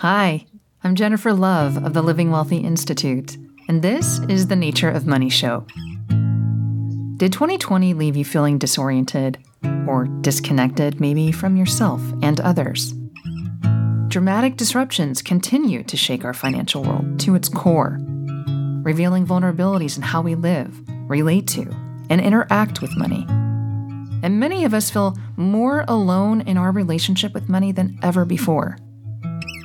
Hi, I'm Jennifer Love of the Living Wealthy Institute, and this is the Nature of Money Show. Did 2020 leave you feeling disoriented or disconnected, maybe from yourself and others? Dramatic disruptions continue to shake our financial world to its core, revealing vulnerabilities in how we live, relate to, and interact with money. And many of us feel more alone in our relationship with money than ever before.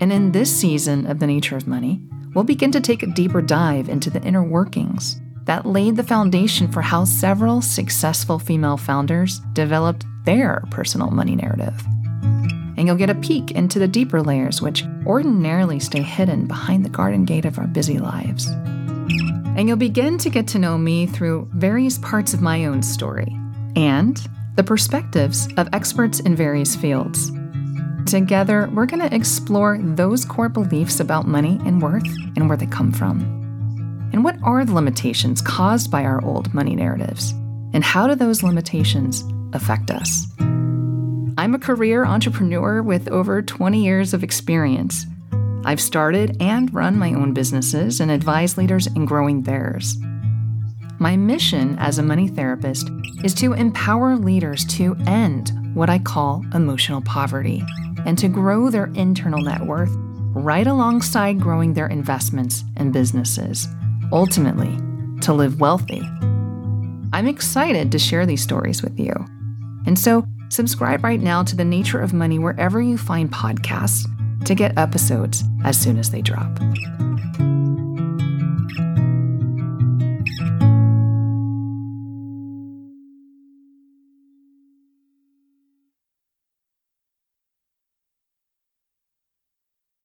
And in this season of The Nature of Money, we'll begin to take a deeper dive into the inner workings that laid the foundation for how several successful female founders developed their personal money narrative. And you'll get a peek into the deeper layers which ordinarily stay hidden behind the garden gate of our busy lives. And you'll begin to get to know me through various parts of my own story and the perspectives of experts in various fields. Together, we're going to explore those core beliefs about money and worth and where they come from. And what are the limitations caused by our old money narratives? And how do those limitations affect us? I'm a career entrepreneur with over 20 years of experience. I've started and run my own businesses and advise leaders in growing theirs. My mission as a money therapist is to empower leaders to end what I call emotional poverty and to grow their internal net worth right alongside growing their investments and businesses, ultimately, to live wealthy. I'm excited to share these stories with you. And so, subscribe right now to The Nature of Money wherever you find podcasts to get episodes as soon as they drop.